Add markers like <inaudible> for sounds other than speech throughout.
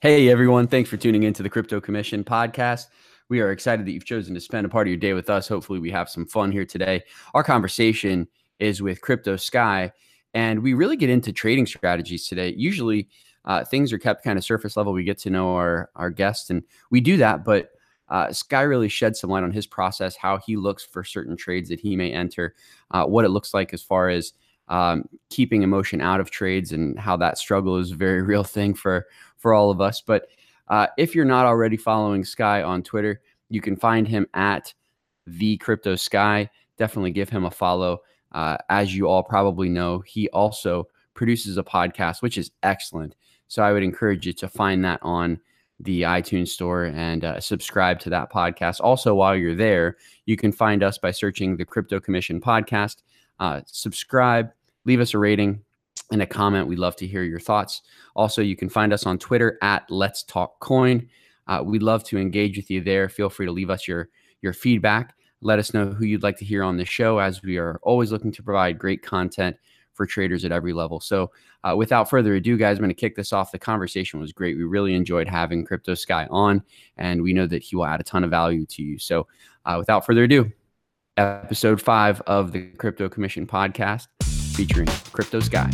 Hey, everyone. Thanks for tuning into the Crypto Commission podcast. We are excited that you've chosen to spend a part of your day with us. Hopefully, we have some fun here today. Our conversation is with Crypto Sky, and we really get into trading strategies today. Usually, uh, things are kept kind of surface level. We get to know our, our guests, and we do that. But uh, Sky really shed some light on his process, how he looks for certain trades that he may enter, uh, what it looks like as far as um, keeping emotion out of trades, and how that struggle is a very <laughs> real thing for for all of us. But uh, if you're not already following Sky on Twitter, you can find him at the Crypto Sky. Definitely give him a follow. Uh, as you all probably know, he also produces a podcast, which is excellent. So I would encourage you to find that on the iTunes store and uh, subscribe to that podcast. Also, while you're there, you can find us by searching the Crypto Commission podcast. Uh, subscribe, leave us a rating, and a comment. We'd love to hear your thoughts. Also, you can find us on Twitter at Let's Talk Coin. Uh, we'd love to engage with you there. Feel free to leave us your your feedback. Let us know who you'd like to hear on the show, as we are always looking to provide great content for traders at every level. So, uh, without further ado, guys, I'm going to kick this off. The conversation was great. We really enjoyed having Crypto Sky on, and we know that he will add a ton of value to you. So, uh, without further ado, episode five of the Crypto Commission podcast featuring Crypto Sky.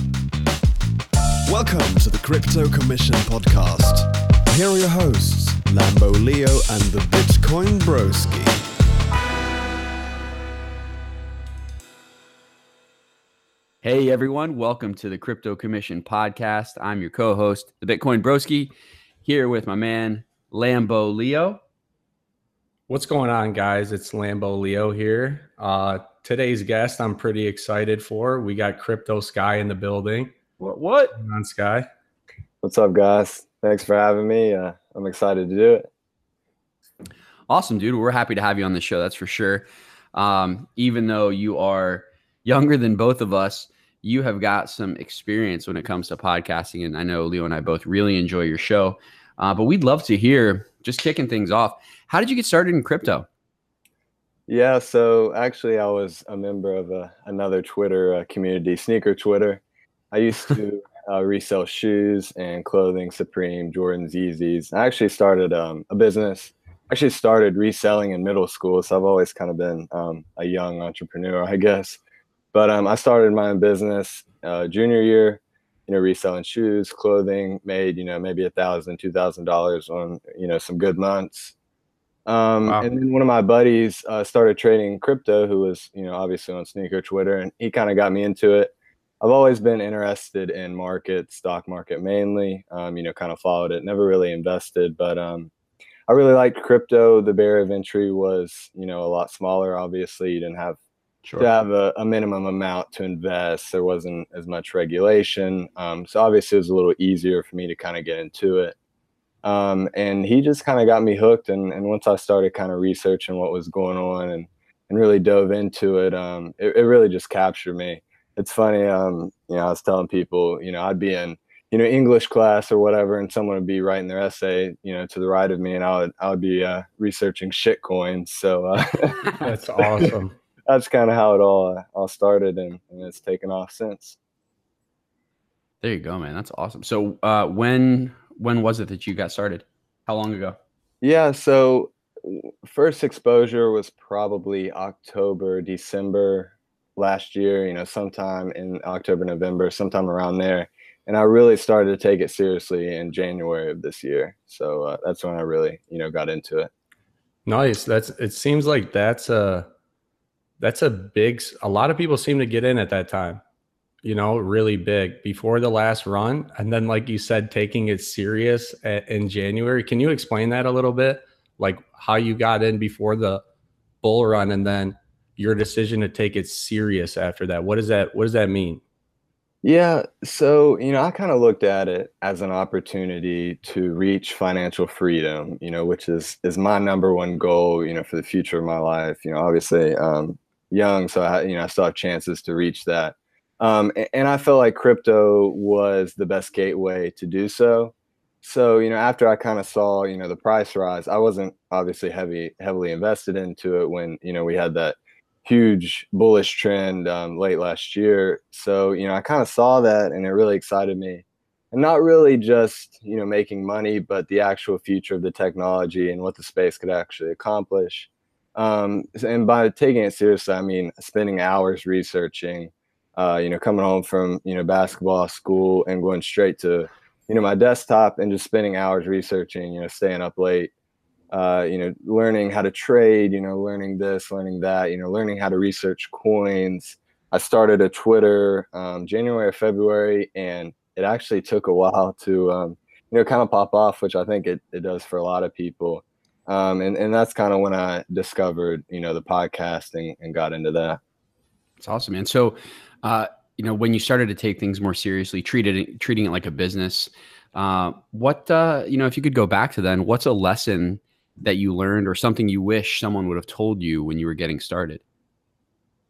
Welcome to the Crypto Commission podcast. Here are your hosts, Lambo Leo and the Bitcoin Broski. Hey everyone, welcome to the Crypto Commission podcast. I'm your co-host, the Bitcoin Broski, here with my man Lambo Leo. What's going on, guys? It's Lambo Leo here. Uh, today's guest, I'm pretty excited for. We got Crypto Sky in the building. What? What? On Sky. What's up, guys? Thanks for having me. Uh, I'm excited to do it. Awesome, dude. We're happy to have you on the show. That's for sure. Um, even though you are younger than both of us, you have got some experience when it comes to podcasting. And I know Leo and I both really enjoy your show. Uh, but we'd love to hear, just kicking things off, how did you get started in crypto? Yeah, so actually, I was a member of a, another Twitter uh, community, Sneaker Twitter. I used <laughs> to uh, resell shoes and clothing, Supreme, Jordans, Yeezys. I actually started um, a business. Actually, started reselling in middle school, so I've always kind of been um, a young entrepreneur, I guess. But um, I started my own business uh, junior year. You know, reselling shoes, clothing, made you know maybe a thousand, two thousand dollars on you know some good months. Um, wow. And then one of my buddies uh, started trading crypto, who was you know obviously on sneaker Twitter, and he kind of got me into it. I've always been interested in market, stock market mainly. Um, you know, kind of followed it. Never really invested, but um, I really liked crypto. The barrier of entry was, you know, a lot smaller. Obviously, you didn't have sure. to have a, a, minimum amount to invest. There wasn't as much regulation, um, so obviously it was a little easier for me to kind of get into it. Um, and he just kind of got me hooked. And, and once I started kind of researching what was going on and and really dove into it, um, it, it really just captured me it's funny. Um, you know, I was telling people, you know, I'd be in, you know, English class or whatever, and someone would be writing their essay, you know, to the right of me, and I would, I would be uh, researching shit coins. So uh, <laughs> <laughs> that's awesome. that's kind of how it all uh, all started, and, and it's taken off since. There you go, man. That's awesome. So, uh, when when was it that you got started? How long ago? Yeah, so first exposure was probably October, December last year, you know, sometime in October, November, sometime around there. And I really started to take it seriously in January of this year. So uh, that's when I really, you know, got into it. Nice. That's it seems like that's a that's a big a lot of people seem to get in at that time. You know, really big before the last run and then like you said taking it serious in January. Can you explain that a little bit? Like how you got in before the bull run and then your decision to take it serious after that. What does that what does that mean? Yeah, so you know, I kind of looked at it as an opportunity to reach financial freedom, you know, which is is my number one goal, you know, for the future of my life. You know, obviously, um, young, so I, you know, I still have chances to reach that. Um, and, I felt like crypto was the best gateway to do so. So, you know, after I kind of saw, you know, the price rise, I wasn't obviously heavy heavily invested into it when, you know, we had that huge bullish trend um, late last year. So, you know, I kind of saw that and it really excited me. and not really just you know making money, but the actual future of the technology and what the space could actually accomplish. Um, and by taking it seriously, I mean spending hours researching. Uh, you know, coming home from you know basketball school and going straight to you know my desktop and just spending hours researching. You know, staying up late. Uh, you know, learning how to trade. You know, learning this, learning that. You know, learning how to research coins. I started a Twitter um, January or February, and it actually took a while to um, you know kind of pop off, which I think it, it does for a lot of people. Um, and and that's kind of when I discovered you know the podcasting and got into that. It's awesome, man. So, uh, you know, when you started to take things more seriously, treated it, treating it like a business, uh, what uh, you know, if you could go back to then, what's a lesson that you learned or something you wish someone would have told you when you were getting started?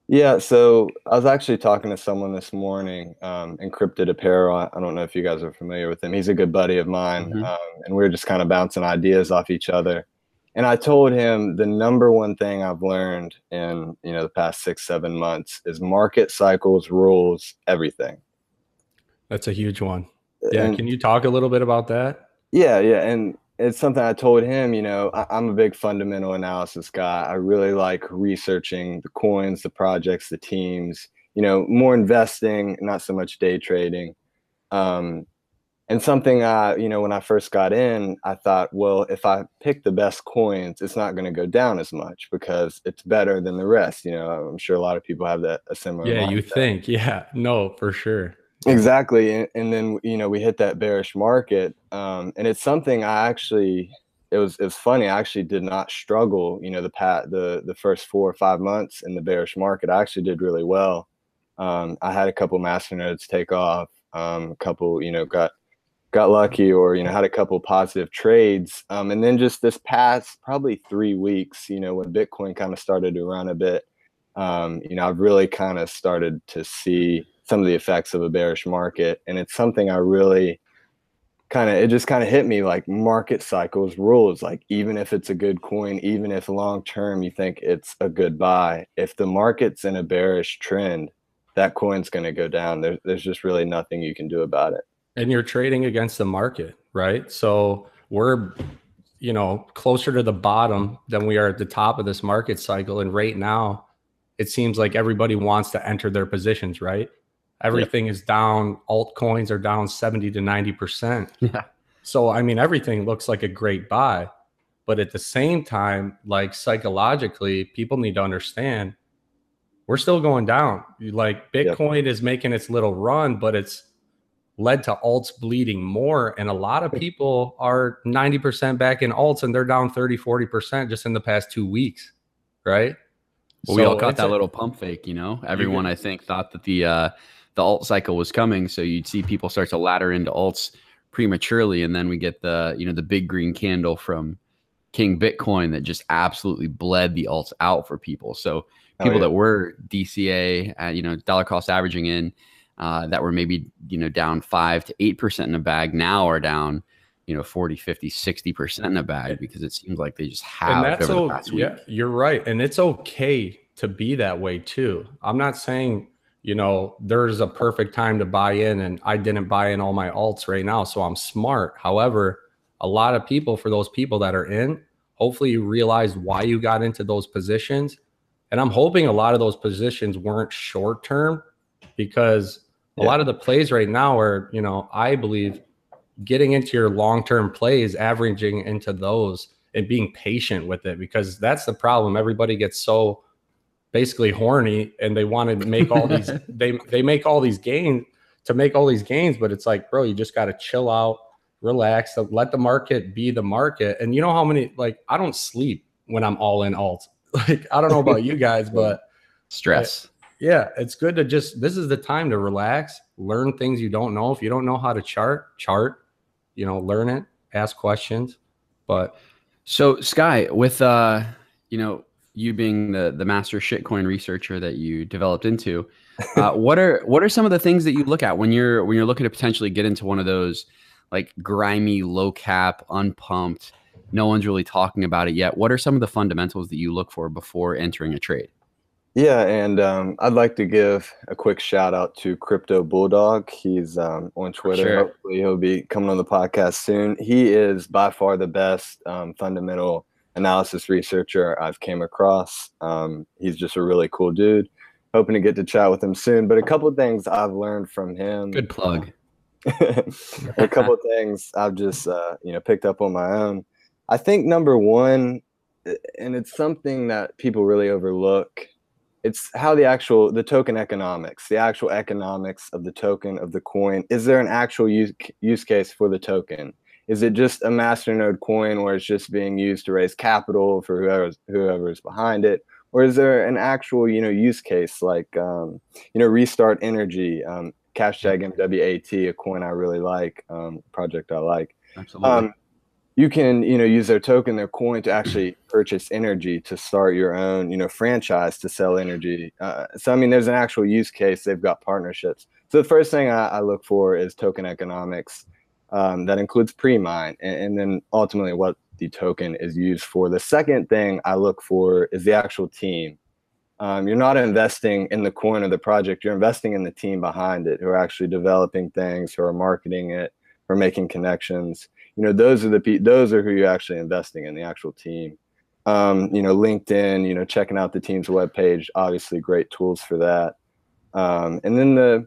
Yeah, so I was actually talking to someone this morning, um, Encrypted Apparel. I, I don't know if you guys are familiar with him. He's a good buddy of mine, Mhm. um, and we were just kind of bouncing ideas off each other. And I told him the number one thing I've learned in you know the past six seven months is market cycles rules everything. That's a huge one. Yeah. And- Can you talk a little bit about that? Yeah, yeah, and it's something I told him. You know, I, I'm a big fundamental analysis guy. I really like researching the coins, the projects, the teams. You know, more investing, not so much day trading. Um, and something I, you know, when I first got in, I thought, well, if I pick the best coins, it's not going to go down as much because it's better than the rest. You know, I'm sure a lot of people have that a similar. Yeah, you think. Yeah. No, for sure. Exactly, and, and then you know we hit that bearish market, um, and it's something I actually it was it was funny. I actually did not struggle. You know the pat the the first four or five months in the bearish market, I actually did really well. Um, I had a couple of masternodes take off, um, a couple you know got got lucky, or you know had a couple positive trades, um, and then just this past probably three weeks, you know when Bitcoin kind of started to run a bit, um, you know I've really kind of started to see some of the effects of a bearish market and it's something i really kind of it just kind of hit me like market cycles rules like even if it's a good coin even if long term you think it's a good buy if the market's in a bearish trend that coin's going to go down. There's, there's just really nothing you can do about it and you're trading against the market, right? So we're, you know, closer to the bottom than we are at the top of this market cycle. And right now, it seems like everybody wants to enter their positions, right? Everything is down. Altcoins are down 70 to 90%. <laughs> Yeah. So, I mean, everything looks like a great buy. But at the same time, like psychologically, people need to understand we're still going down. Like Yep. Bitcoin is making its little run, but it's led to alts bleeding more and a lot of people are 90% back in alts and they're down 30 40% just in the past two weeks right Well, we all So caught that a- little pump fake, you know. Everyone, I think, thought that the uh, the alt cycle was coming, so you'd see people start to ladder into alts prematurely, and then we get the you know the big green candle from King Bitcoin that just absolutely bled the alts out for people. So Oh, people yeah. that were DCA, uh, you know, dollar cost averaging in, uh, that were maybe you know down five to eight percent in a bag, now are down. You know, 40, 50, 60% in a bag because it seems like they just have and that's over the o- week. yeah you're right and it's okay to be that way too i'm not saying you know there's a perfect time to buy in and i didn't buy in all my alts right now so i'm smart however a lot of people for those people that are in hopefully you realize why you got into those positions and i'm hoping a lot of those positions weren't short term because a lot of the plays right now are you know i believe getting into your long-term plays averaging into those and being patient with it because that's the problem. Everybody gets so basically horny and they want to make all these <laughs> they they make all these gains to make all these gains but it's like bro you just got to chill out relax let the market be the market. And you know how many like i don't sleep when i'm all in alt. <laughs> Like i don't know about you guys <laughs> but Stress. Yeah, it's good to just this is the time to relax, learn things you don't know. If you don't know how to chart, chart, you know, learn it, ask questions. But So Sky, with uh, you know, you being the the master shitcoin researcher that you developed into, <laughs> uh, what are what are some of the things that you look at when you're when you're looking to potentially get into one of those like grimy, low cap, unpumped, no one's really talking about it yet. What are some of the fundamentals that you look for before entering a trade? Yeah, and um, I'd like to give a quick shout out to Crypto Bulldog. He's um, on Twitter. Sure. Hopefully, he'll be coming on the podcast soon. He is by far the best um, fundamental analysis researcher I've came across. Um, he's just a really cool dude. Hoping to get to chat with him soon. But a couple of things I've learned from him. Good plug. <laughs> a couple of things I've just uh, you know picked up on my own. I think number one, and it's something that people really overlook it's how the actual the token economics the actual economics of the token of the coin. Is there an actual use, use case for the token? Is it just a masternode coin where it's just being used to raise capital for whoever's whoever's behind it? Or is there an actual you know use case like um, you know restart energy um, hashtag mwat a coin i really like um, project i like. Absolutely. You can you know use their token their coin to actually purchase energy to start your own you know franchise to sell energy uh, so i mean there's an actual use case they've got partnerships. So the first thing i, I look for is token economics um, that includes pre-mine and, and then ultimately what the token is used for. The second thing i look for is the actual team. Um, you're not investing in the coin or the project you're investing in the team behind it who are actually developing things who are marketing it who are making connections you know those are the pe- those are who you're actually investing in the actual team. Um, you know linkedin you know checking out the team's webpage obviously great tools for that. Um, and then the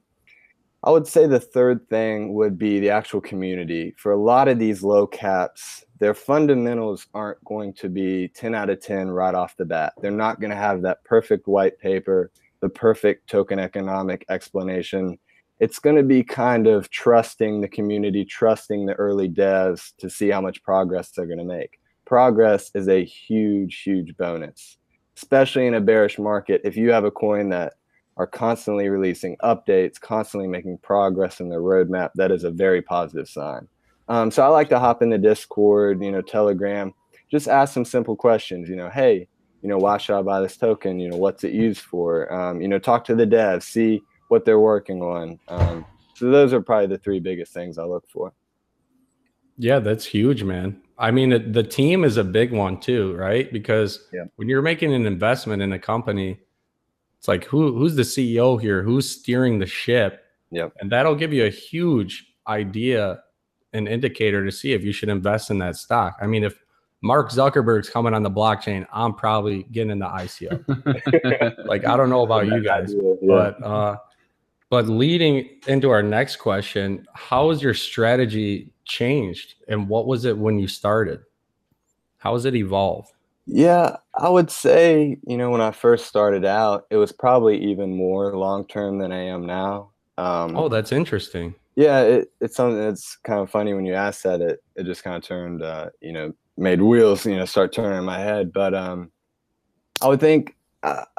i would say the third thing would be the actual community. For a lot of these low caps their fundamentals aren't going to be 10 out of 10 right off the bat. They're not going to have that perfect white paper the perfect token economic explanation it's going to be kind of trusting the community, trusting the early devs to see how much progress they're going to make. Progress is a huge, huge bonus, especially in a bearish market. If you have a coin that are constantly releasing updates, constantly making progress in their roadmap, that is a very positive sign. Um, so I like to hop in the Discord, you know, Telegram, just ask some simple questions. You know, hey, you know, why should I buy this token? You know, what's it used for? Um, you know, talk to the devs, see what they're working on. Um, so those are probably the three biggest things I look for. Yeah, that's huge, man. I mean, the team is a big one too, right? Because yeah. when you're making an investment in a company, it's like who who's the CEO here? Who's steering the ship? Yep. And that'll give you a huge idea, an indicator to see if you should invest in that stock. I mean, if Mark Zuckerberg's coming on the blockchain, I'm probably getting in the ICO. <laughs> like I don't know about you guys, <laughs> but uh but leading into our next question, how has your strategy changed and what was it when you started? How has it evolved? Yeah, I would say, you know, when I first started out, it was probably even more long term than I am now. Um, Oh, that's interesting. yeah, it, it's something that's kind of funny when you ask that. It it just kind of turned, uh, you know, made wheels, you know, start turning in my head. But um, I would think,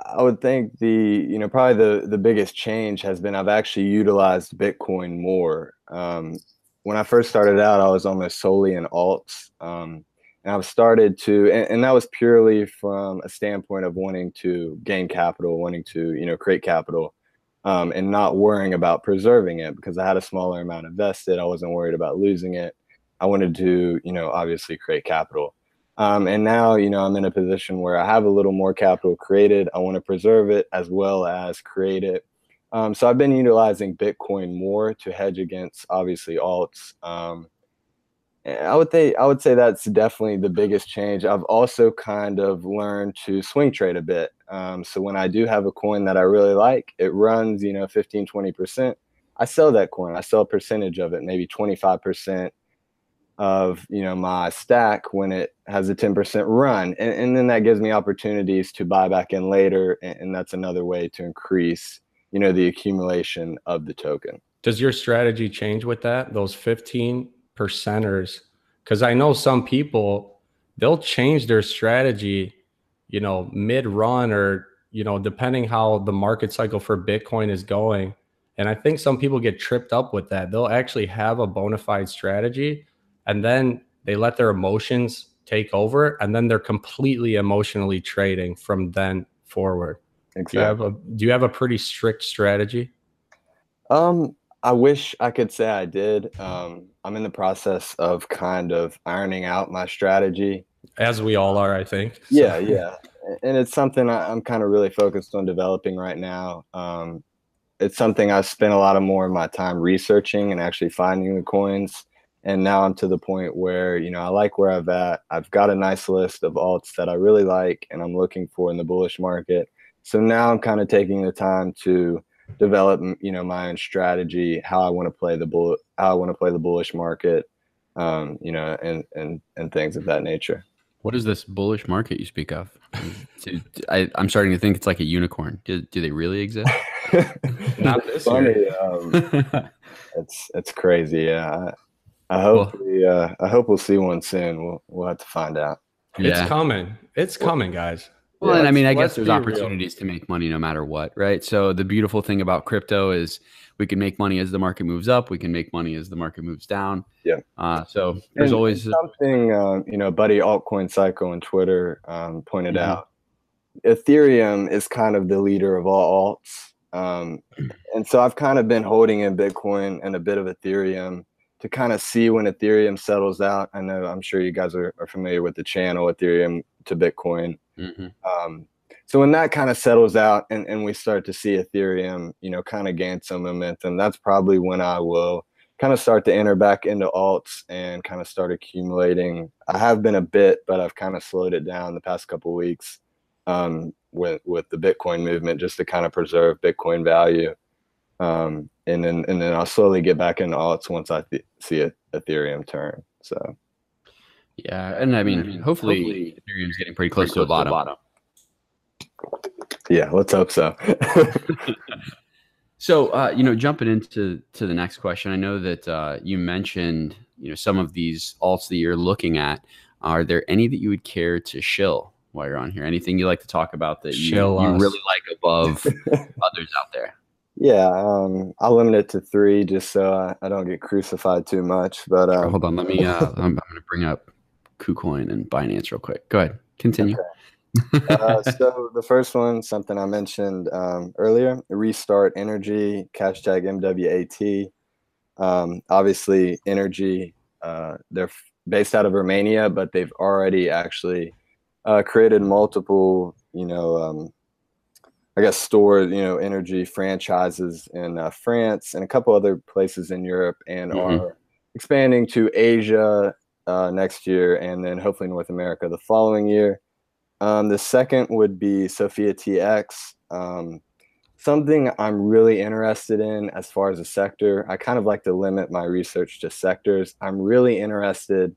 I, would think the, you know, probably the the biggest change has been I've actually utilized Bitcoin more. Um, when I first started out, I was almost solely in alts. Um, and I've started to, and, and that was purely from a standpoint of wanting to gain capital, wanting to, you know, create capital, um, and not worrying about preserving it because I had a smaller amount invested. I wasn't worried about losing it. I wanted to, you know, obviously create capital. Um, and now, you know, I'm in a position where I have a little more capital created. I want to preserve it as well as create it. Um, so I've been utilizing Bitcoin more to hedge against obviously alts. Um, I would say I would say that's definitely the biggest change. I've also kind of learned to swing trade a bit. Um, so when I do have a coin that I really like, it runs, you know, 15, 20%. I sell that coin. I sell a percentage of it, maybe 25% of, you know, my stack when it has a 10% run. And, and then that gives me opportunities to buy back in later. And, and that's another way to increase, you know, the accumulation of the token. Does your strategy change with that? Those 15 percenters? Because I know some people, they'll change their strategy, you know, mid run or, you know, depending how the market cycle for Bitcoin is going. And I think some people get tripped up with that. They'll actually have a bona fide strategy and then they let their emotions take over and then they're completely emotionally trading from then forward. Do you have a do you have a pretty strict strategy? Um, I wish I could say I did. Um, I'm in the process of kind of ironing out my strategy. As we all are, I think. <laughs> So- Yeah, yeah. and it's something I, am kind of really focused on developing right now. Um, it's something I spent a lot of more of my time researching and actually finding the coins. And now I'm to the point where you know I like where I've at. I've got a nice list of alts that I really like, and I'm looking for in the bullish market. So now I'm kind of taking the time to develop you know my own strategy, how I want to play the bull, how I want to play the bullish market, um, you know, and and and things of that nature. What is this bullish market you speak of? I, am starting to think it's like a unicorn. Do, do they really exist? <laughs> Not this funny. Um, <laughs> it's it's crazy. Yeah, I, I hope well, we uh, I hope we'll see one soon. We'll we'll have to find out. Yeah. It's coming. It's coming, guys. Well, yeah, and I mean, I guess there's opportunities real. to make money no matter what, right? So the beautiful thing about crypto is we can make money as the market moves up. We can make money as the market moves down. Yeah. Uh, so there's and always something, uh, you know, buddy altcoin psycho on Twitter um, pointed mm-hmm. out. Ethereum is kind of the leader of all alts. Um, <clears throat> and so I've kind of been holding in Bitcoin and a bit of Ethereum to kind of see when Ethereum settles out. I know I'm sure you guys are, are familiar with the channel Ethereum to Bitcoin. Mm-hmm. Um, so when that kind of settles out and, and we start to see Ethereum, you know, kind of gain some momentum, that's probably when I will kind of start to enter back into alts and kind of start accumulating. I have been a bit, but I've kind of slowed it down the past couple weeks um, with with the Bitcoin movement just to kind of preserve Bitcoin value. Um, and then and then I'll slowly get back into alts once I th- see a, Ethereum turn. So yeah, and I mean, hopefully, hopefully Ethereum's getting pretty close, pretty to, a to a bottom. Yeah, let's hope so. <laughs> <laughs> so, uh, you know, jumping into to the next question, I know that uh, you mentioned, you know, some of these alts that you're looking at. Are there any that you would care to shill while you're on here? Anything you like to talk about that you, you really like above <laughs> others out there? Yeah, um, I'll limit it to three just so I, I don't get crucified too much. But um, hold on, let me. <laughs> Uh, I'm, I'm going to bring up KuCoin and Binance real quick. Go ahead, continue. Okay uh, <laughs> so the first one, something I mentioned um, earlier, restart energy, hashtag MWAT. Um, obviously, energy. Uh, they're based out of Romania, but they've already actually uh, created multiple, you know, um, I guess store, you know, energy franchises in uh, France and a couple other places in Europe, and mm-hmm. are expanding to Asia uh, next year, and then hopefully North America the following year. Um, the second would be Sophia TX. Um, something I'm really interested in as far as a sector. I kind of like to limit my research to sectors. I'm really interested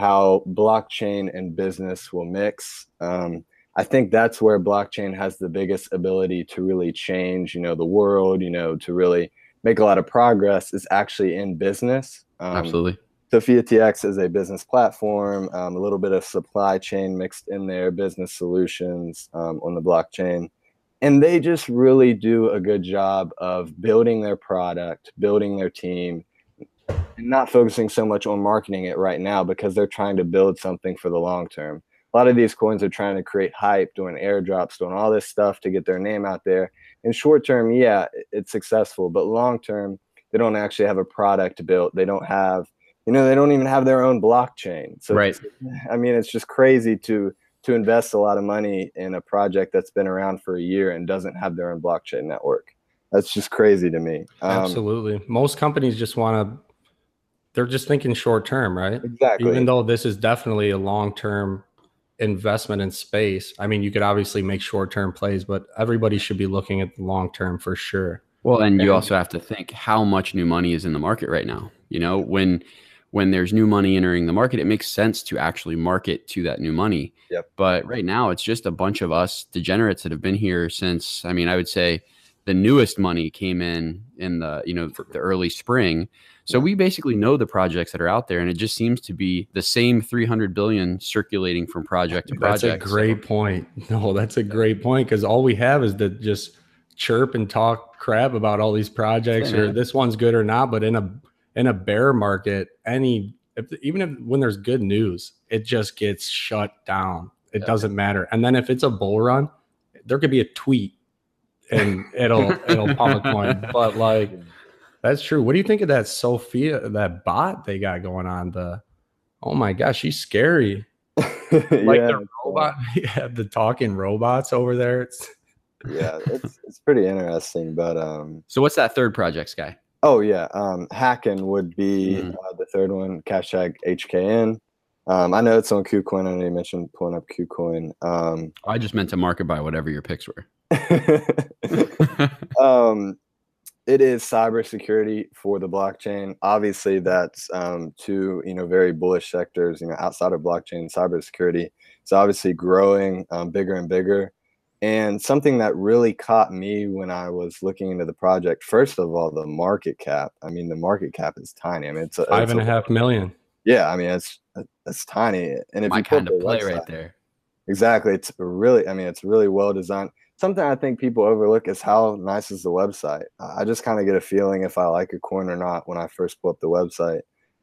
how blockchain and business will mix. Um, I think that's where blockchain has the biggest ability to really change, you know, the world, you know, to really make a lot of progress is actually in business. Um, Absolutely. Sophia TX is a business platform, um, a little bit of supply chain mixed in there, business solutions um, on the blockchain. And they just really do a good job of building their product, building their team, and not focusing so much on marketing it right now because they're trying to build something for the long term. A lot of these coins are trying to create hype, doing airdrops, doing all this stuff to get their name out there. In short term, yeah, it's successful, but long term, they don't actually have a product built. They don't have you know they don't even have their own blockchain. So right. i mean it's just crazy to to invest a lot of money in a project that's been around for a year and doesn't have their own blockchain network. That's just crazy to me. Um, absolutely. Most companies just want to they're just thinking short term right? Exactly. Even though this is definitely a long term investment in space i mean you could obviously make short term plays but everybody should be looking at the long term for sure well and you also have to think how much new money is in the market right now you know when when there's new money entering the market, it makes sense to actually market to that new money. Yep. But right now, it's just a bunch of us degenerates that have been here since. I mean, I would say the newest money came in in the you know the early spring. So we basically know the projects that are out there, and it just seems to be the same 300 billion circulating from project to project. That's a great so. point. <laughs> No, that's a great point because all we have is to just chirp and talk crap about all these projects yeah, or this one's good or not. But in a in a bear market, any if, even if when there's good news, it just gets shut down. It yeah. doesn't matter. And then if it's a bull run, there could be a tweet and it'll it'll pump a coin. But like that's true. What do you think of that Sophia that bot they got going on? The oh my gosh, she's scary. <laughs> like yeah, the robot, <laughs> yeah, the talking robots over there. It's yeah, it's it's pretty interesting. But um, so what's that third project, Sky? Oh yeah, um, Hacken would be mm-hmm. uh, the third one. Hashtag HKN. Um, I know it's on KuCoin. I know you mentioned pulling up KuCoin. Um, I just meant to market by whatever your picks were. <laughs> um, it is cybersecurity for the blockchain. Obviously, that's um, two you know very bullish sectors. You know, outside of blockchain, cybersecurity is obviously growing um, bigger and bigger. And something that really caught me when I was looking into the project, first of all, the market cap. I mean, the market cap is tiny. I mean, it's a, five it's and a, a half million. Yeah, I mean, it's it's tiny. And if My you kind of play website, right there. Exactly, it's really. I mean, it's really well designed something I think people overlook is how nice is the website. I just kind of get a feeling if I like a coin or not when I first pull up the website.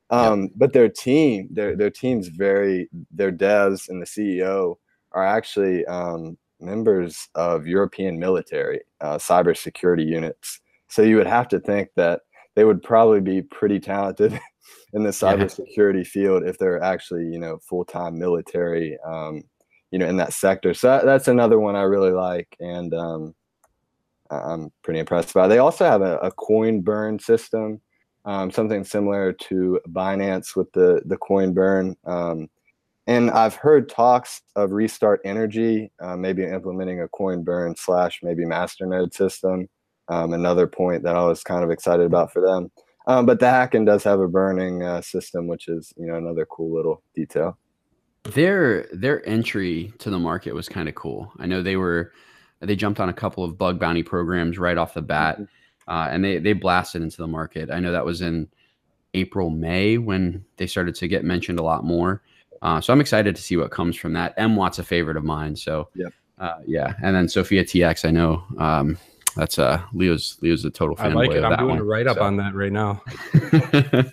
Um, yep. But their team, their their team's very their devs and the CEO are actually um, members of European military uh, cybersecurity units. So you would have to think that they would probably be pretty talented <laughs> in the cybersecurity yeah. field if they're actually you know full time military um, you know in that sector. So that, that's another one I really like, and um, I'm pretty impressed by. They also have a, a coin burn system, um, something similar to Binance with the the coin burn. Um, and I've heard talks of Restart Energy, uh, maybe implementing a coin burn slash maybe masternode system. Um, another point that I was kind of excited about for them. Um, but the Hacken does have a burning uh, system, which is you know another cool little detail. Their their entry to the market was kind of cool. I know they were they jumped on a couple of bug bounty programs right off the bat, mm-hmm. uh, and they they blasted into the market. I know that was in April May when they started to get mentioned a lot more. Uh, so I'm excited to see what comes from that. MWAT's a favorite of mine. So yeah, uh, yeah, and then Sophia TX. I know um, that's uh Leo's Leo's a total fan. I like it. I'm doing one, a write up so. on that right now. <laughs>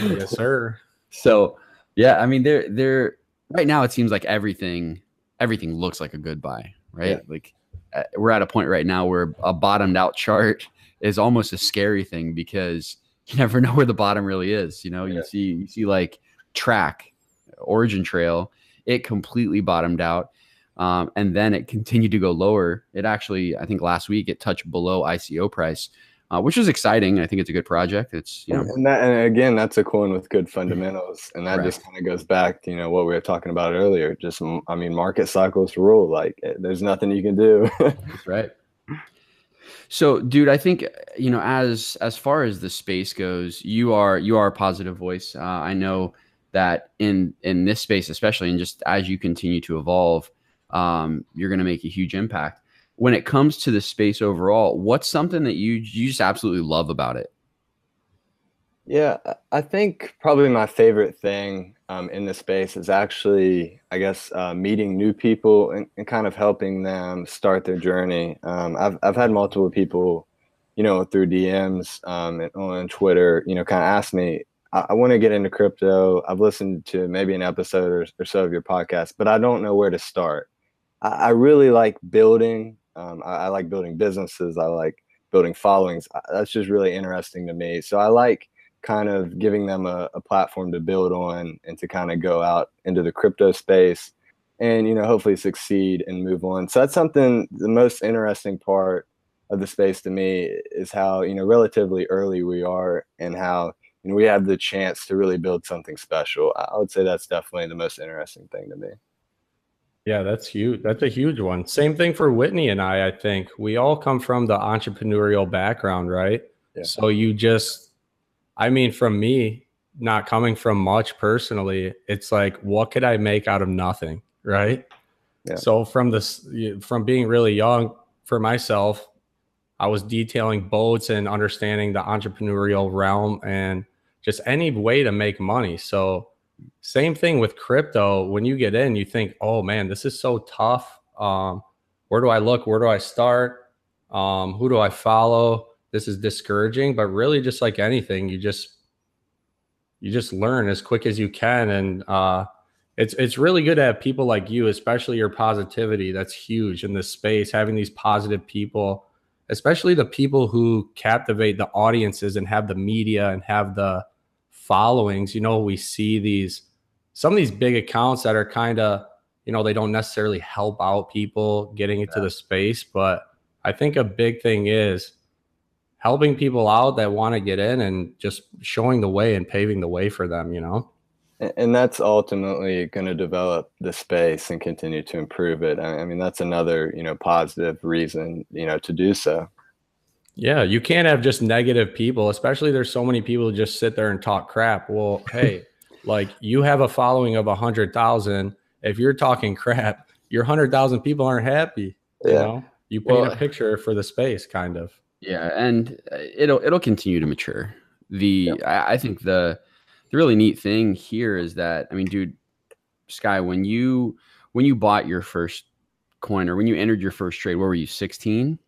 yes, sir. So yeah, I mean they're they're right now it seems like everything everything looks like a good buy, right? Yeah. Like uh, we're at a point right now where a bottomed out chart is almost a scary thing because you never <laughs> know where the bottom really is. You know, yeah. you see you see like TRAC origin trail, it completely bottomed out. Um, and then it continued to go lower. It actually, I think last week it touched below ICO price uh, which is exciting. I think it's a good project. It's you know, and, that, and again, that's a coin with good fundamentals, and that right. just kind of goes back to you know what we were talking about earlier. Just I mean, market cycles rule. Like, eh, there's nothing you can do. <laughs> that's right. So, dude, I think you know as as far as the space goes, you are you are a positive voice. Uh, I know that in in this space, especially, and just as you continue to evolve, um, you're going to make a huge impact when it comes to the space overall, what's something that you you just absolutely love about it? Yeah, I think probably my favorite thing um, in the space is actually, I guess, uh, meeting new people and, and, kind of helping them start their journey. Um, I've I've had multiple people, you know, through DMs um, and on Twitter, you know, kind of ask me, I, I want to get into crypto. I've listened to maybe an episode or, or so of your podcast, but I don't know where to start. I, I really like building um, I, I, like building businesses. I like building followings. That's just really interesting to me. So I like kind of giving them a, a platform to build on and to kind of go out into the crypto space and you know hopefully succeed and move on. So that's something. The most interesting part of the space to me is how you know relatively early we are and how you know we have the chance to really build something special. I would say that's definitely the most interesting thing to me. Yeah, that's huge. That's a huge one. Same thing for Whitney and I, I think. We all come from the entrepreneurial background, right? Yeah. So you just I mean, from me, not coming from much personally, it's like what could I make out of nothing, right? Yeah. So from this from being really young for myself, I was detailing boats and understanding the entrepreneurial realm and just any way to make money. So same thing with crypto. When you get in, you think, oh man, this is so tough. Um, where do I look? Where do I start? Um, who do I follow? This is discouraging, but really just like anything, you just you just learn as quick as you can. And uh, it's it's really good to have people like you, especially your positivity. That's huge in this space, having these positive people, especially the people who captivate the audiences and have the media and have the followings. You know, we see these some of these big accounts that are kind of you know, they don't necessarily help out people getting into yeah. the space. But I think a big thing is helping people out that want to get in and just showing the way and paving the way for them, you know? And that's ultimately going to develop the space and continue to improve it. I mean, that's another, you know, positive reason, you know, to do so. Yeah, you can't have just negative people, especially there's so many people who just sit there and talk crap. Well, hey, <laughs> like you have a following of a hundred thousand. If you're talking crap, your hundred thousand people aren't happy. You yeah. know, you paint well, a picture for the space, kind of. Yeah, and uh, it'll it'll continue to mature. The I, I think the the really neat thing here is that I mean, dude, Sky, when you when you bought your first coin or when you entered your first trade, what were you, 16?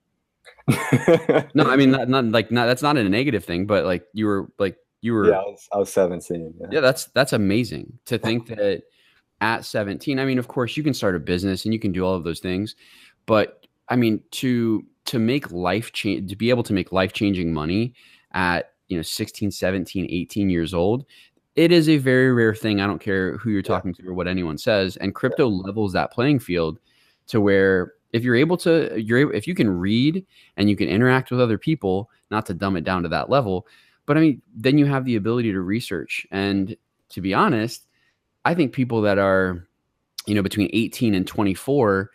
No, I mean <laughs> not, not like not that's not a negative thing, but like you were like you were Yeah, I was, I was 17. Yeah. yeah, that's that's amazing to <laughs> think that at 17. I mean, of course, you can start a business and you can do all of those things, but I mean to to make life change to be able to make life changing money at you know 16 17 18 years old it is a very rare thing. I don't care who you're talking to or what anyone says. And crypto levels that playing field to where if you're able to, you're if you can read and you can interact with other people, not to dumb it down to that level, but I mean, then you have the ability to research. And to be honest, I think people that are, you know, between 18 and 24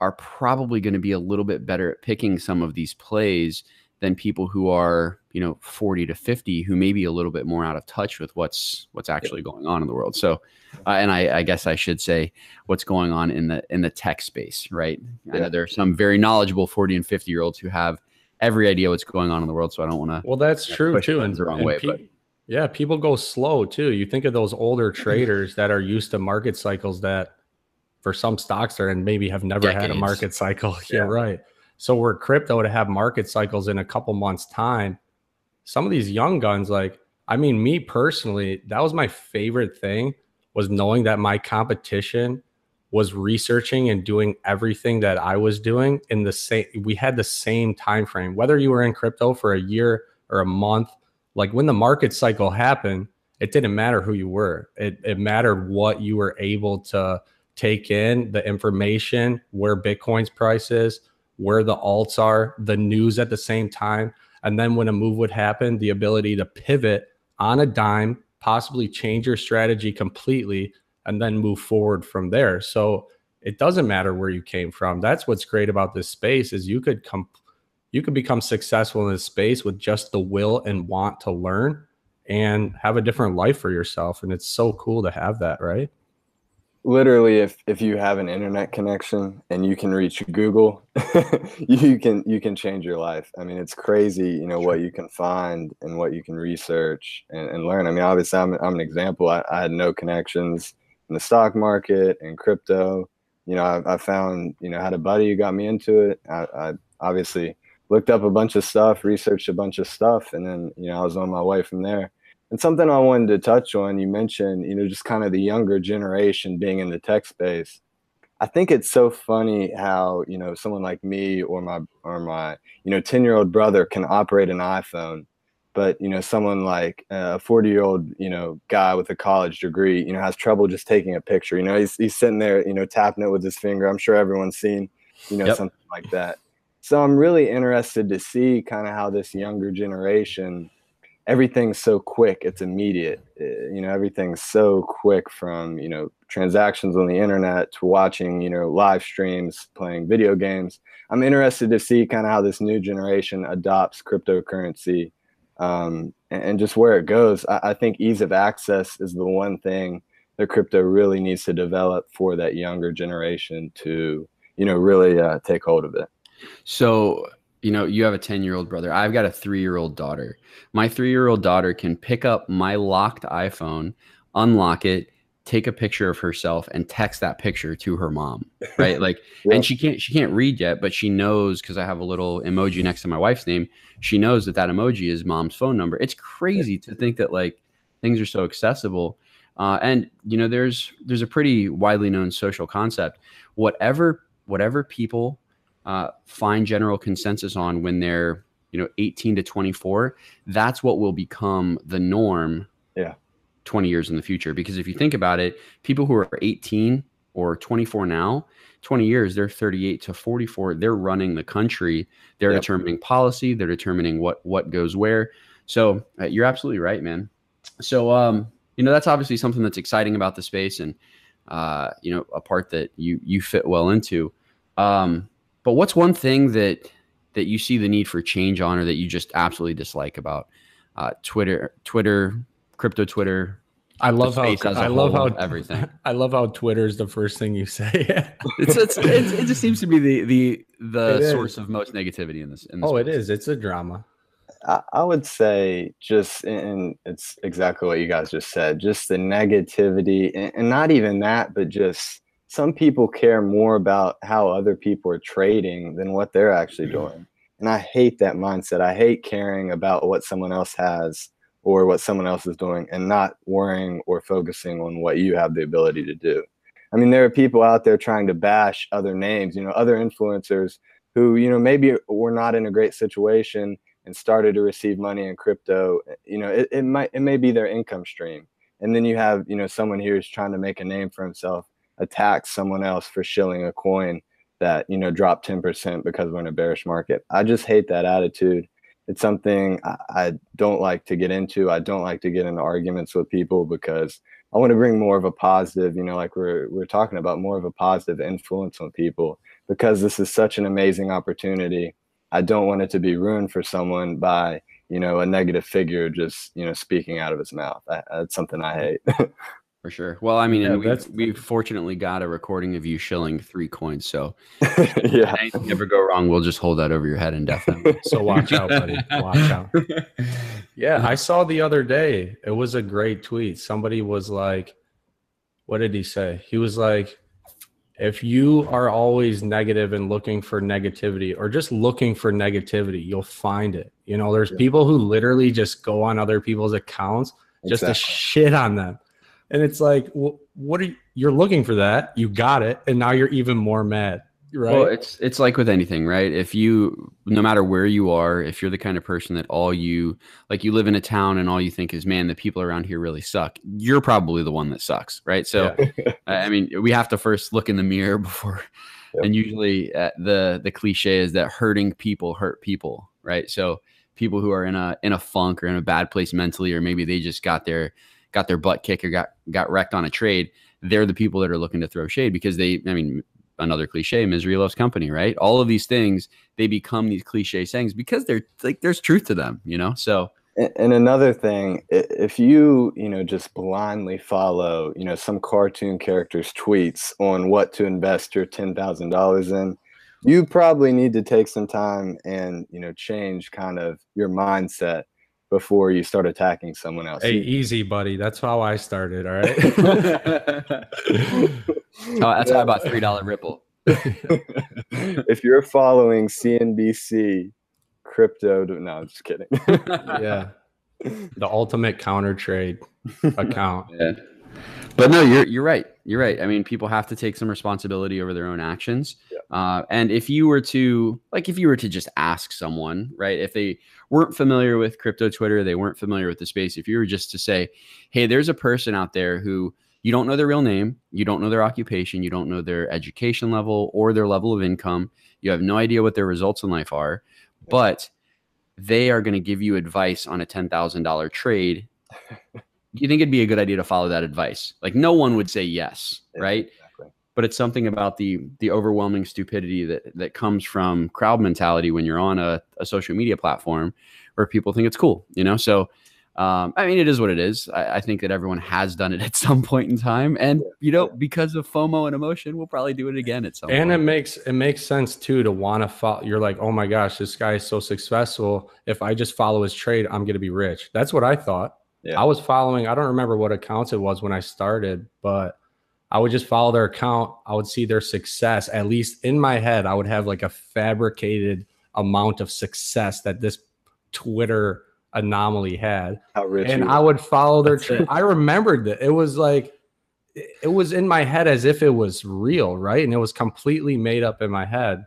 are probably going to be a little bit better at picking some of these plays than people who are you know 40 to 50 who may be a little bit more out of touch with what's what's actually going on in the world. So uh, and I, I, guess i should say what's going on in the in the tech space right? Yeah. i know there are some very knowledgeable 40 and 50 year olds who have every idea what's going on in the world so i don't want to well that's true too and the wrong and way pe- but yeah people go slow too. You think of those older <clears throat> traders that are used to market cycles that for some stocks are and maybe have never Decades. had a market cycle. <laughs> Yeah, yeah. right so we're crypto to have market cycles in a couple months time. Some of these young guns, like, I mean, me personally, that was my favorite thing was knowing that my competition was researching and doing everything that I was doing in the same we had the same time frame whether you were in crypto for a year or a month like when the market cycle happened it didn't matter who you were it, it mattered what you were able to take in the information where bitcoin's price is where the alts are, the news at the same time. And then when a move would happen, the ability to pivot on a dime, possibly change your strategy completely, and then move forward from there. So it doesn't matter where you came from. That's what's great about this space is you could come you could become successful in this space with just the will and want to learn and have a different life for yourself. And it's so cool to have that, right? Literally if if you have an internet connection and you can reach google <laughs> you can you can change your life. I mean it's crazy you know what you can find and what you can research and, and learn. I mean obviously i'm, I'm an example. I, I, had no connections in the stock market and crypto. You know I, I found you know had a buddy who got me into it. I, I obviously looked up a bunch of stuff researched a bunch of stuff and then you know i was on my way from there and something I wanted to touch on, you mentioned, you know, just kind of the younger generation being in the tech space. I think it's so funny how, you know, someone like me or my or my, you know, 10-year-old brother can operate an iPhone, but, you know, someone like uh, a 40-year-old, you know, guy with a college degree, you know, has trouble just taking a picture. You know, he's he's sitting there, you know, tapping it with his finger. I'm sure everyone's seen, you know, yep. something like that. So I'm really interested to see kind of how this younger generation everything's so quick it's immediate. Eh, you know everything's so quick from you know transactions on the internet to watching you know live streams playing video games. I'm interested to see kind of how this new generation adopts cryptocurrency um, and, and, just where it goes. I, I think ease of access is the one thing that crypto really needs to develop for that younger generation to you know really uh, take hold of it. So you know, you have a 10 year old brother. I've got a three year old daughter. My three year old daughter can pick up my locked iPhone, unlock it, take a picture of herself and text that picture to her mom <laughs> right like yeah. and she can't she can't read yet but she knows because i have a little emoji next to my wife's name she knows that that emoji is mom's phone number it's crazy to think that like things are so accessible uh, and you know there's there's a pretty widely known social concept whatever whatever people uh, find general consensus on when they're you know 18 to 24 that's what will become the norm yeah 20 years in the future because if you think about it people who are 18 or 24 now, 20 years, they're 38 to 44. They're running the country. They're yep. determining policy. They're determining what what goes where. So uh, you're absolutely right, man. So um, you know that's obviously something that's exciting about the space, and uh, you know a part that you you fit well into. Um, but what's one thing that that you see the need for change on, or that you just absolutely dislike about uh, Twitter, Twitter, crypto Twitter, I love how I love how everything. <laughs> I love how Twitter is the first thing you say. <laughs> it's, it's, it's, it just seems to be the the the source of most negativity in this. In this oh, space. it is. It's a drama. I, I would say just and it's exactly what you guys just said. Just the negativity, and, and not even that, but just some people care more about how other people are trading than what they're actually mm-hmm. doing. And I hate that mindset. I hate caring about what someone else has or what someone else is doing and not worrying or focusing on what you have the ability to do. I mean, there are people out there trying to bash other names, you know, other influencers who, you know, maybe were not in a great situation and started to receive money in crypto. You know, it, it might it may be their income stream. And then you have, you know, someone here who's trying to make a name for himself, attack someone else for shilling a coin that, you know, dropped 10% because we're in a bearish market. I just hate that attitude it's something I, I, don't like to get into. I don't like to get into arguments with people because I want to bring more of a positive, you know, like we're we're talking about more of a positive influence on people because this is such an amazing opportunity. I don't want it to be ruined for someone by, you know, a negative figure just, you know, speaking out of his mouth. That's something I hate. <laughs> For sure. Well, I mean, yeah, we've, we've fortunately got a recording of you shilling three coins. So, <laughs> yeah, never go wrong. We'll just hold that over your head indefinitely. <laughs> so watch out, buddy. Watch out. <laughs> Yeah, I saw the other day. It was a great tweet. Somebody was like, "What did he say?" He was like, "If you are always negative and looking for negativity, or just looking for negativity, you'll find it." You know, there's yeah. people who literally just go on other people's accounts just exactly. to shit on them and it's like, well, what are you? You're looking for that. You got it, and now you're even more mad. Right. Well, it's it's like with anything, right? If you, no matter where you are, if you're the kind of person that all you like, you live in a town and all you think is, man, the people around here really suck. You're probably the one that sucks, right? So, yeah. <laughs> I mean, we have to first look in the mirror <laughs> before. Yep. And usually, uh, the the cliche is that hurting people hurt people, right? So, people who are in a in a funk or in a bad place mentally, or maybe they just got their got their butt kicked or got got wrecked on a trade, they're the people that are looking to throw shade because they, I mean, another cliche, misery loves company, right? All of these things, they become these cliche sayings because they're like there's truth to them, you know? So and another thing, if you, you know, just blindly follow, you know, some cartoon character's tweets on what to invest your $10,000 in, you probably need to take some time and, you know, change kind of your mindset before you start attacking someone else. Hey, easy, buddy. That's how I started. All right. oh, <laughs> that's how I bought three dollar Ripple. <laughs> if you're following CNBC crypto, no, I'm just kidding. yeah, <laughs> the ultimate counter trade account. Yeah. But no, you're you're right. You're right. I mean, people have to take some responsibility over their own actions. Yeah. Uh, and if you were to like, if you were to just ask someone, right, if they weren't familiar with crypto Twitter, they weren't familiar with the space. If you were just to say, hey, there's a person out there who you don't know their real name, you don't know their occupation, you don't know their education level or their level of income, you have no idea what their results in life are, but they are going to give you advice on a $10,000 trade. <laughs> you think it'd be a good idea to follow that advice? Like no one would say yes, right? Exactly. But it's something about the the overwhelming stupidity that that comes from crowd mentality when you're on a, a social media platform where people think it's cool, you know? So um, I mean, it is what it is. I, I, think that everyone has done it <laughs> at some point in time, and you know, because of FOMO and emotion, we'll probably do it again at some. And point. it makes it makes sense too to want to follow. You're like, oh my gosh, this guy is so successful. If I just follow his trade, I'm going to be rich. That's what I thought. Yeah. I was following, I don't remember what accounts it was when I started, but I would just follow their account. I would see their success. At least in my head, I would have like a fabricated amount of success that this Twitter anomaly had. How rich and I would follow their tra- I remembered that it was like it was in my head as if it was real, right? And it was completely made up in my head.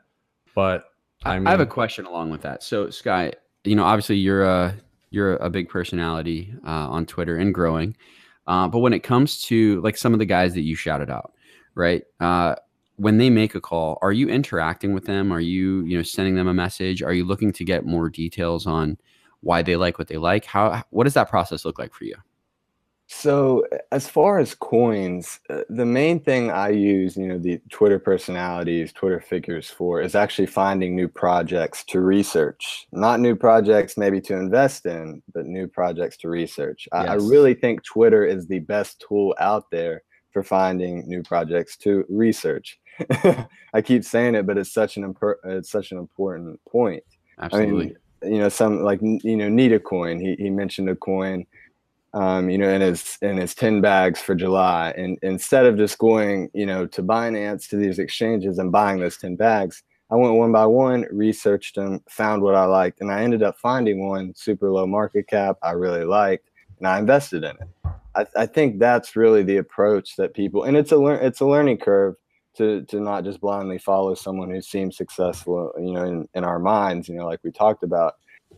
But I, mean, I have a question along with that. So, Sky, you know, obviously you're a you're a big personality uh, on Twitter and growing. Uh, but when it comes to like some of the guys that you shouted out, right? Uh, when they make a call, are you interacting with them? Are you, you know, sending them a message? Are you looking to get more details on why they like what they like? How what does that process look like for you? So as far as coins, uh, the main thing I use, you know, the Twitter personalities, Twitter figures for is actually finding new projects to research. Not new projects maybe to invest in, but new projects to research. I, I really think Twitter is the best tool out there for finding new projects to research. <laughs> I keep saying it, but it's such an it's such an important point. Absolutely. I mean, you know, some like you know, need a coin. He he mentioned a coin, um, you know, in his in his ten bags for July, and instead of just going, you know, to Binance to these exchanges and buying those ten bags, I went one by one, researched them, found what I liked, and I ended up finding one super low market cap I really liked, and I invested in it. I, I think that's really the approach that people, and it's a lear- it's a learning curve to to not just blindly follow someone who seems successful, you know, in, in our minds, you know, like we talked about,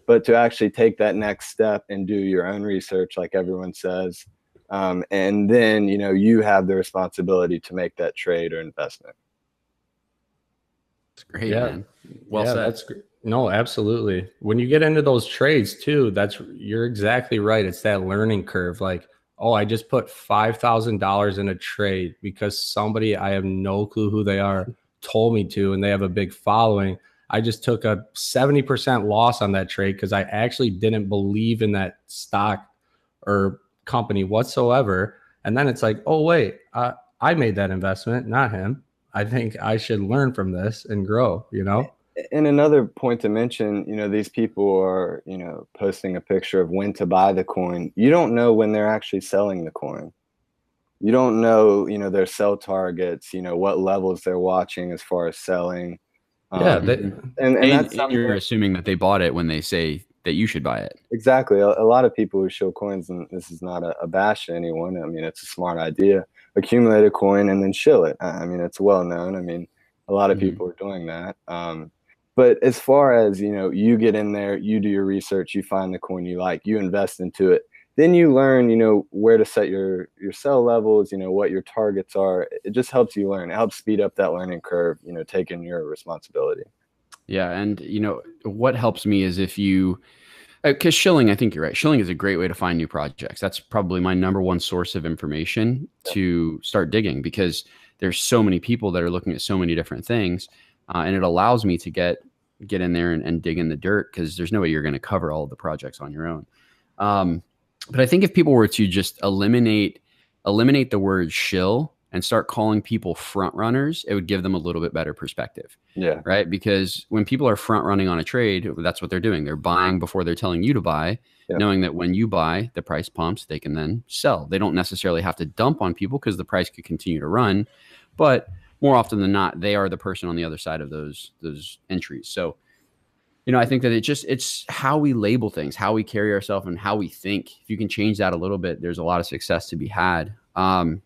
but to actually take that next step and do your own research, like everyone says, um, and then you know you have the responsibility to make that trade or investment. It's great, Yeah. man. Well yeah, said. that's gr- no, absolutely. When you get into those trades too, that's you're exactly right. It's that learning curve. Like, oh, I just put five thousand dollars in a trade because somebody I have no clue who they are told me to, and they have a big following. I just took a seventy percent loss on that trade because I actually didn't believe in that stock or company whatsoever. And then it's like, oh wait, uh, I made that investment, not him. I think I should learn from this and grow. You know. And another point to mention, you know, these people are, you know, posting a picture of when to buy the coin. You don't know when they're actually selling the coin. You don't know, you know, their sell targets, you know, what levels they're watching as far as selling. Yeah, Um, they, and, and, And, that's and you're assuming that they bought it when they say that you should buy it. Exactly. A, a lot of people who show coins, and this is not a, a bash to anyone. I mean, it's a smart idea. Accumulate a coin and then shill it. I I mean, it's well known. I mean, a lot of Mhm. people are doing that. Um, but as far as you know, you get in there, you do your research, you find the coin you like, you invest into it. Then you learn, you know, where to set your your sell levels. You know what your targets are. It just helps you learn. It helps speed up that learning curve. You know, taking your responsibility. Yeah, and you know what helps me is if you, because shilling, I think you're right. Shilling is a great way to find new projects. That's probably my number one source of information to start digging because there's so many people that are looking at so many different things, uh, and it allows me to get get in there and, and dig in the dirt because there's no way you're going to cover all the projects on your own. Um, but I think if people were to just eliminate eliminate the word shill and start calling people front runners, it would give them a little bit better perspective Yeah. right? Because when people are front running on a trade, that's what they're doing. They're buying before they're telling you to buy, Yeah. knowing that when you buy, the price pumps, they can then sell. They don't necessarily have to dump on people because the price could continue to run, but more often than not, they are the person on the other side of those those entries. So, you know, I think that it just it's how we label things, how we carry ourselves, and how we think. If you can change that a little bit, there's a lot of success to be had. Um,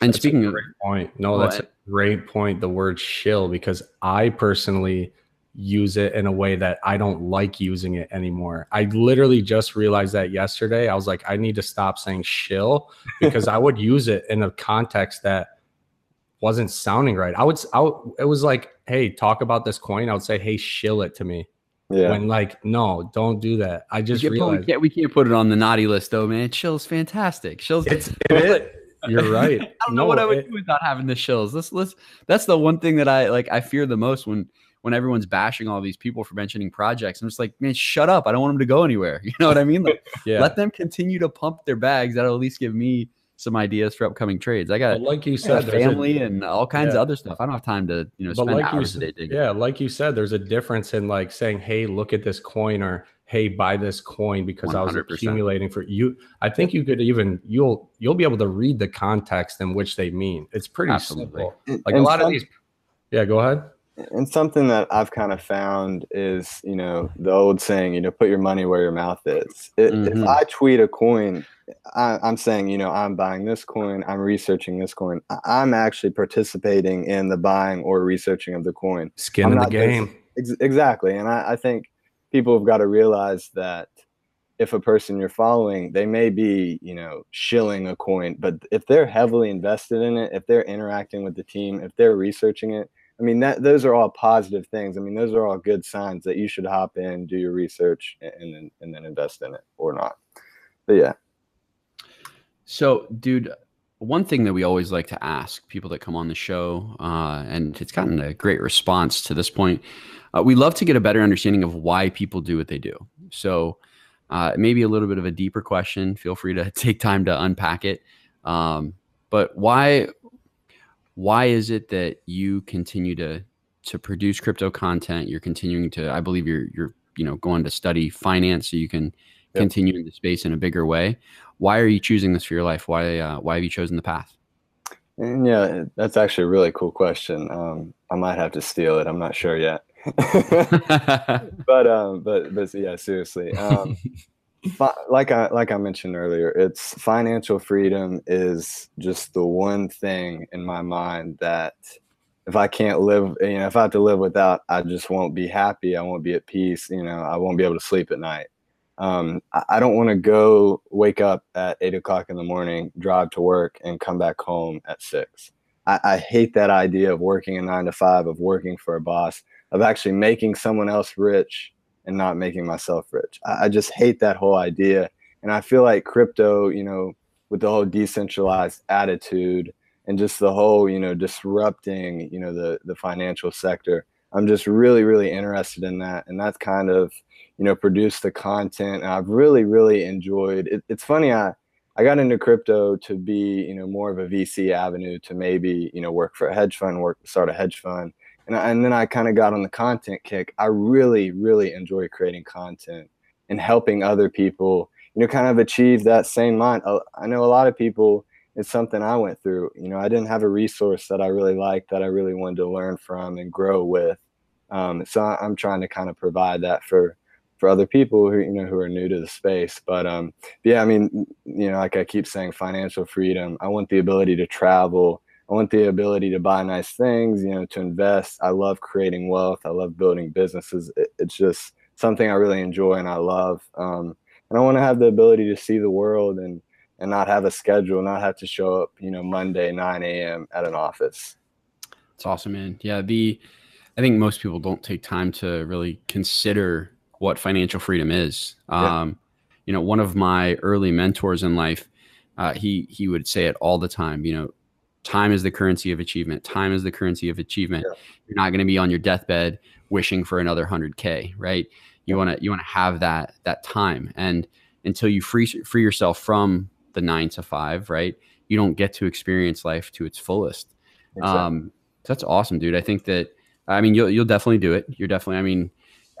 and That's speaking of point. No, that's a great point. The word shill, because I personally use it in a way that I don't like using it anymore. I literally just realized that yesterday. I was like, I need to stop saying shill <laughs> because I would use it in a context that wasn't sounding right. I would, I would, it was like, hey, talk about this coin. I would say, hey, shill it to me. Yeah. When like, no, don't do that. I just we, can't, put- we realized can't we can't put it on the naughty list though, man. Chill's fantastic. Chill's it's, <laughs> it is. You're right. <laughs> I don't know what I would it- do without having the shills. Let's let's that's the one thing that I like I fear the most when when everyone's bashing all these people for mentioning projects. I'm just like, man, shut up. I don't want them to go anywhere. <laughs> You know what I mean? Like yeah. let them continue to pump their bags. That'll at least give me some ideas for upcoming trades. I got But like you said, got there's a- family and all kinds Yeah. of other stuff. I don't have time to, you know, spend like you hours a said, day digging. yeah, like you said, there's a difference in like saying, "Hey, look at this coin," or "Hey, buy this coin," because I was 100%. accumulating for you. I think you could even you'll you'll be able to read the context in which they mean. It's pretty Absolutely. simple. And- Like a and lot of these. Yeah, go ahead. and something that I've kind of found is, you know, the old saying, you know, put your money where your mouth is. I- If Mhm. I tweet a coin, I, I'm saying, you know, I'm buying this coin, I'm researching this coin. I- I'm actually participating in the buying or researching of the coin. Skin in the game. Ex- exactly. And I, I think people have got to realize that if a person you're following, they may be, you know, shilling a coin, but if they're heavily invested in it, if they're interacting with the team, if they're researching it, I mean, that those are all positive things. I mean, those are all good signs that you should hop in, do your research, and then and then invest in it or not. But yeah. So, dude, one thing that we always like to ask people that come on the show, uh, and it's gotten a great response to this point. Uh, we love to get a better understanding of why people do what they do. So, uh, maybe a little bit of a deeper question. Feel free to <laughs> take time to unpack it. Um, but why why is it that you continue to to produce crypto content? You're continuing to, I believe you're you're you know going to study finance so you can yep. continue in the space in a bigger way. Why are you choosing this for your life? Why uh, why have you chosen the path? And yeah, that's actually a really cool question. Um, I might have to steal it. I'm not sure yet. <laughs> <laughs> but um, but but yeah, seriously. Um, <laughs> like I like I mentioned earlier, it's financial freedom is just the one thing in my mind that if I can't live, you know, if I have to live without, I just won't be happy. I won't be at peace. You know, I won't be able to sleep at night. Um, I, don't want to go wake up at eight o'clock in the morning, drive to work, and come back home at six. I, I hate that idea of working a nine to five, of working for a boss of actually making someone else rich and not making myself rich. I, I just hate that whole idea. And I feel like crypto, you know, with the whole decentralized attitude and just the whole, you know, disrupting, you know, the the financial sector. I'm just really, really interested in that. And that's kind of, you know, produce the content. And I've really, really enjoyed it. It's funny, I I got into crypto to be, you know, more of a VC avenue to maybe, you know, work for a hedge fund, work start a hedge fund and, I, and then I kind of got on the content kick. I really, really enjoy creating content and helping other people, you know, kind of achieve that same mind. I know a lot of people, it's something I went through. You know, I didn't have a resource that I really liked that I really wanted to learn from and grow with. Um, so I'm trying to kind of provide that for for other people who you know who are new to the space. But um, yeah, I mean, you know, like I keep saying, financial freedom. I want the ability to travel I want the ability to buy nice things, you know, to invest. I love creating wealth. I love building businesses. It, it's just something I really enjoy and I love. Um, and I want to have the ability to see the world and and not have a schedule, not have to show up, you know, Monday 9 a.m. at an office. It's awesome, man. Yeah, the I think most people don't take time to really consider what financial freedom is. Um, yeah. You know, one of my early mentors in life, uh, he he would say it all the time. You know, time is the currency of achievement time is the currency of achievement yeah. you're not going to be on your deathbed wishing for another 100k right you want to you want to have that that time and until you free free yourself from the 9 to 5 right you don't get to experience life to its fullest exactly. um that's awesome dude i think that i mean you'll you'll definitely do it you're definitely i mean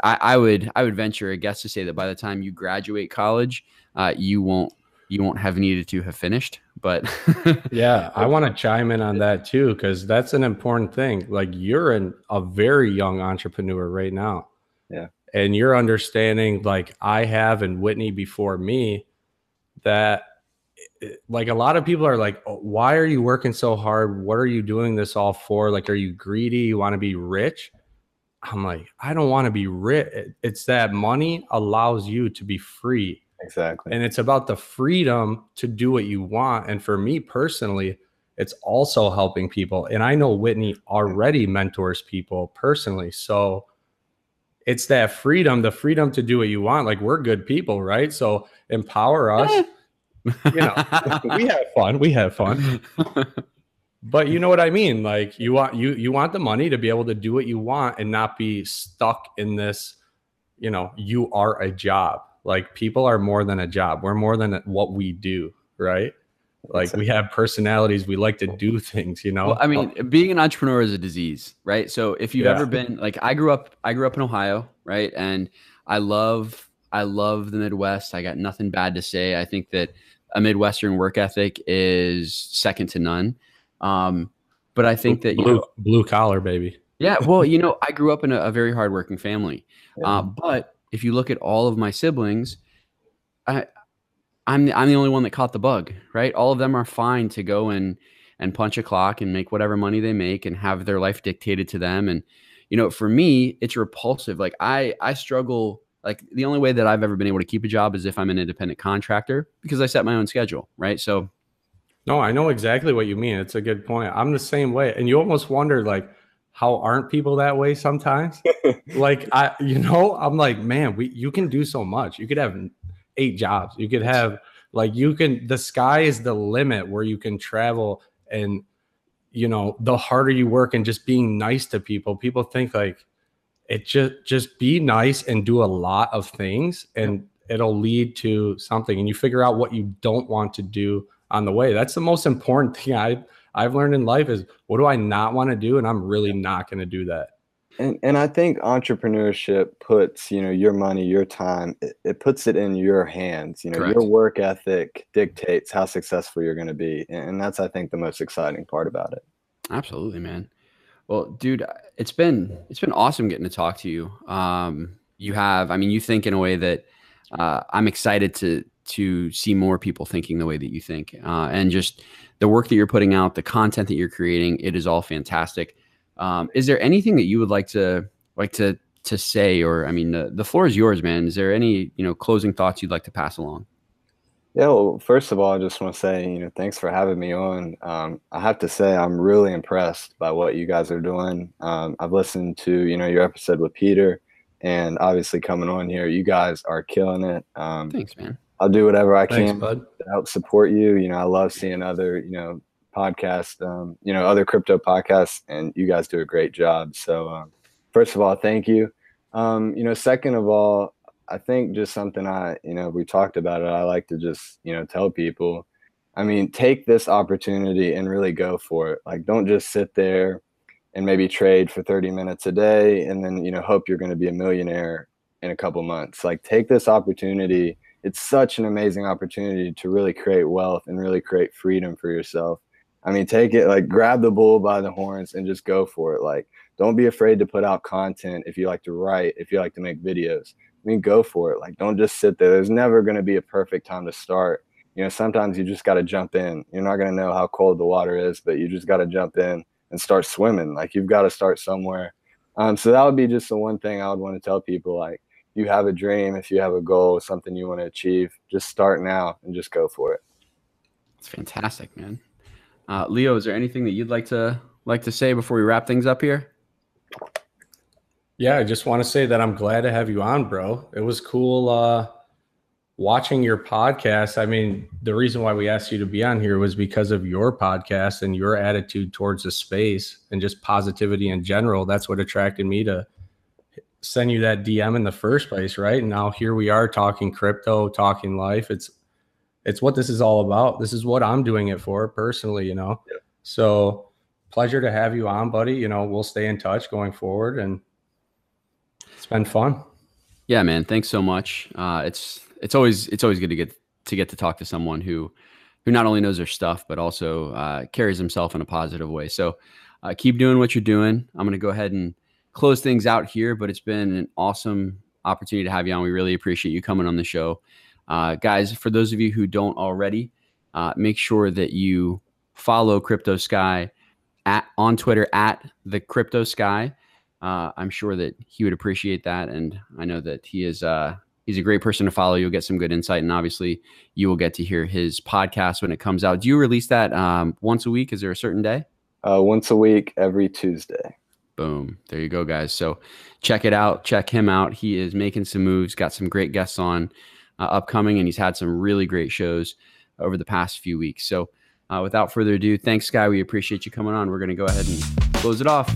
I, I would I would venture a guess to say that by the time you graduate college, uh, you won't you won't have needed to have finished. But <laughs> yeah, I want to chime in on that too, because that's an important thing. Like you're an, a very young entrepreneur right now. Yeah. And you're understanding, like I have and Whitney before me, that eh, like a lot of people are like, oh, why are you working so hard? What are you doing this all for? Like, are you greedy? You want to be rich? I'm like, I don't want to be rich. It's that money allows you to be free Exactly. And it's about the freedom to do what you want. And for me personally, it's also helping people. And I know Whitney already mentors people personally. So it's that freedom, the freedom to do what you want. Like we're good people, right? So empower us. <laughs> you know, we have fun. We have fun. <laughs> but you know what I mean? Like you want you you want the money to be able to do what you want and not be stuck in this, you know, you are a job like people are more than a job. We're more than what we do, right? Like we have personalities. We like to do things, you know. Well, I mean, being an entrepreneur is a disease, right? So if you've yeah. ever been like I grew up I grew up in Ohio, right? And I love I love the Midwest. I got nothing bad to say. I think that a Midwestern work ethic is second to none. Um, but I think that you blue, know, blue collar, baby. Yeah, well, you know, I grew up in a, a very hardworking family, yeah. uh, but if you look at all of my siblings, I I'm the, I'm the only one that caught the bug, right? All of them are fine to go and and punch a clock and make whatever money they make and have their life dictated to them and you know, for me, it's repulsive. Like I I struggle like the only way that I've ever been able to keep a job is if I'm an independent contractor because I set my own schedule, right? So no, I know exactly what you mean. It's a good point. I'm the same way. And you almost wonder like how aren't people that way sometimes? <laughs> like I you know, I'm like, man, we you can do so much. You could have eight jobs. You could have like you can the sky is the limit where you can travel and you know, the harder you work and just being nice to people, people think like it just just be nice and do a lot of things and it'll lead to something and you figure out what you don't want to do on the way. That's the most important thing i i've learned in life is what do i not want to do? And i'm really not going to do that. And and i think entrepreneurship puts you know your money your time it, it puts it in your hands. You know Correct. your work ethic dictates how successful you're going to be and that's i think the most exciting part about it. Absolutely man. Well, dude, it's been it's been awesome getting to talk to you. Um, you have, I mean, you think in a way that uh, I'm excited to to see more people thinking the way that you think, uh, and just the work that you're putting out, the content that you're creating. It is all fantastic. Um, is there anything that you would like to like to to say, or I mean, the, the floor is yours, man. Is there any you know closing thoughts you'd like to pass along? Yeah, well, first of all, I just want to say, you know, thanks for having me on. Um, I have to say, I'm really impressed by what you guys are doing. Um, I've listened to, you know, your episode with Peter, and obviously coming on here, you guys are killing it. Um, thanks, man. I'll do whatever I thanks, can bud. to help support you. You know, I love seeing other, you know, podcasts, um, you know, other crypto podcasts, and you guys do a great job. So, um, first of all, thank you. Um, you know, second of all, I think just something I, you know, we talked about it. I like to just, you know, tell people, I mean, take this opportunity and really go for it. Like, don't just sit there and maybe trade for 30 minutes a day and then, you know, hope you're going to be a millionaire in a couple months. Like, take this opportunity. It's such an amazing opportunity to really create wealth and really create freedom for yourself. I mean, take it like grab the bull by the horns and just go for it. Like, don't be afraid to put out content if you like to write, if you like to make videos I mean, go for it. Like, don't just sit there. There's never going to be a perfect time to start. You know, sometimes you just got to jump in. You're not going to know how cold the water is, but you just got to jump in and start swimming. Like, you've got to start somewhere. Um, so that would be just the one thing I would want to tell people. Like, you have a dream, if you have a goal, something you want to achieve, just start now and just go for it. It's fantastic, man. Uh, Leo, is there anything that you'd like to like to say before we wrap things up here? Yeah, I just want to say that I'm glad to have you on, bro. It was cool uh, watching your podcast. I mean, the reason why we asked you to be on here was because of your podcast and your attitude towards the space and just positivity in general. That's what attracted me to send you that DM in the first place, right? And now here we are talking crypto, talking life. It's it's what this is all about. This is what I'm doing it for personally, you know. Yeah. So pleasure to have you on, buddy. You know, we'll stay in touch going forward and it's been fun. Yeah, man. Thanks so much. Uh, it's it's always it's always good to get to get to talk to someone who who not only knows their stuff but also uh, carries himself in a positive way. So uh, keep doing what you're doing. I'm going to go ahead and close things out here, but it's been an awesome opportunity to have you on. We really appreciate you coming on the show, uh, guys. For those of you who don't already, uh, make sure that you follow Crypto Sky at on Twitter at the Crypto Sky uh, I'm sure that he would appreciate that, and I know that he is. Uh, he's a great person to follow. You'll get some good insight, and obviously, you will get to hear his podcast when it comes out. Do you release that um, once a week? Is there a certain day? Uh, once a week, every Tuesday. Boom. There you go, guys. So check it out. Check him out. He is making some moves. Got some great guests on uh, upcoming, and he's had some really great shows over the past few weeks. So uh, without further ado, thanks, Sky. We appreciate you coming on. We're going to go ahead and close it off.